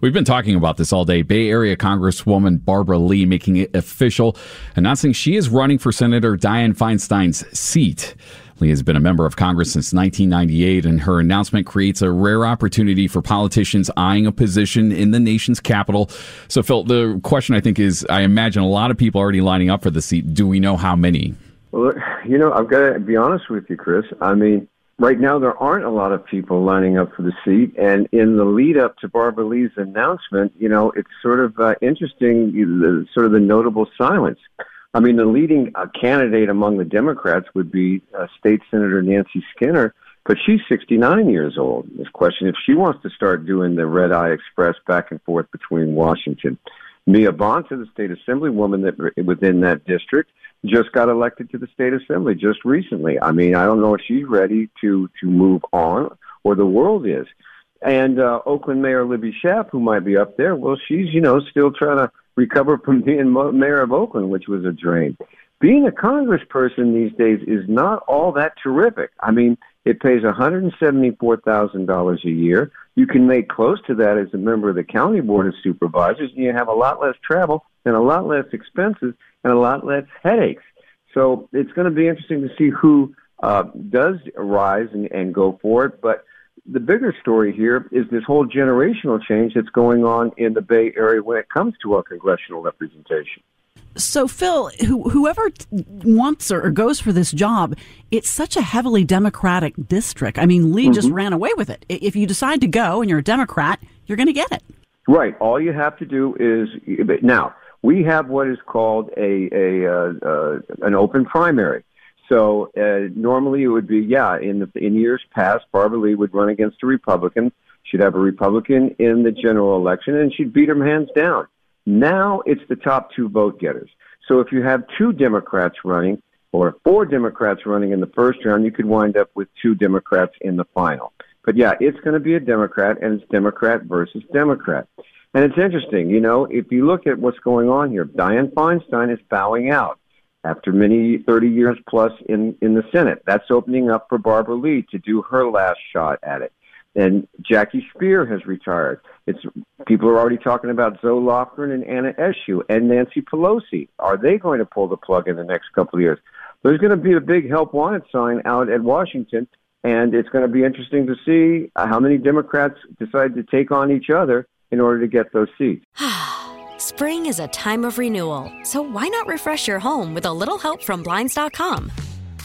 We've been talking about this all day. Bay Area Congresswoman Barbara Lee making it official, announcing she is running for Senator Dianne Feinstein's seat. Lee has been a member of Congress since 1998, and her announcement creates a rare opportunity for politicians eyeing a position in the nation's capital. So, Phil, the question I think is I imagine a lot of people already lining up for the seat. Do we know how many? Well, you know, I've got to be honest with you, Chris. I mean, right now there aren't a lot of people lining up for the seat, and in the lead up to Barbara Lee's announcement, you know, it's sort of uh, interesting, the, sort of the notable silence. I mean, the leading uh, candidate among the Democrats would be uh, State Senator Nancy Skinner, but she's 69 years old. This question if she wants to start doing the red eye express back and forth between Washington. Mia Bonta, the state assemblywoman that within that district, just got elected to the state assembly just recently. I mean, I don't know if she's ready to to move on or the world is. And uh, Oakland Mayor Libby Schaaf, who might be up there, well, she's you know still trying to recover from being mayor of Oakland, which was a drain. Being a congressperson these days is not all that terrific. I mean, it pays $174,000 a year. You can make close to that as a member of the county board of supervisors, and you have a lot less travel and a lot less expenses and a lot less headaches. So it's going to be interesting to see who uh, does rise and, and go for it. But the bigger story here is this whole generational change that's going on in the Bay Area when it comes to our congressional representation. So, Phil, whoever wants or goes for this job, it's such a heavily Democratic district. I mean, Lee mm-hmm. just ran away with it. If you decide to go and you're a Democrat, you're going to get it. Right. All you have to do is now we have what is called a a uh, uh, an open primary. So uh, normally it would be yeah. In the in years past, Barbara Lee would run against a Republican. She'd have a Republican in the general election, and she'd beat him hands down. Now it's the top two vote getters. So if you have two Democrats running or four Democrats running in the first round, you could wind up with two Democrats in the final. But yeah, it's going to be a Democrat, and it's Democrat versus Democrat. And it's interesting, you know, if you look at what's going on here, Dianne Feinstein is bowing out after many 30 years plus in, in the Senate. That's opening up for Barbara Lee to do her last shot at it. And Jackie Speier has retired. It's people are already talking about Zoe Lofgren and Anna Eshoo and Nancy Pelosi. Are they going to pull the plug in the next couple of years? There's going to be a big help wanted sign out at Washington, and it's going to be interesting to see how many Democrats decide to take on each other in order to get those seats. Spring is a time of renewal, so why not refresh your home with a little help from Blinds.com?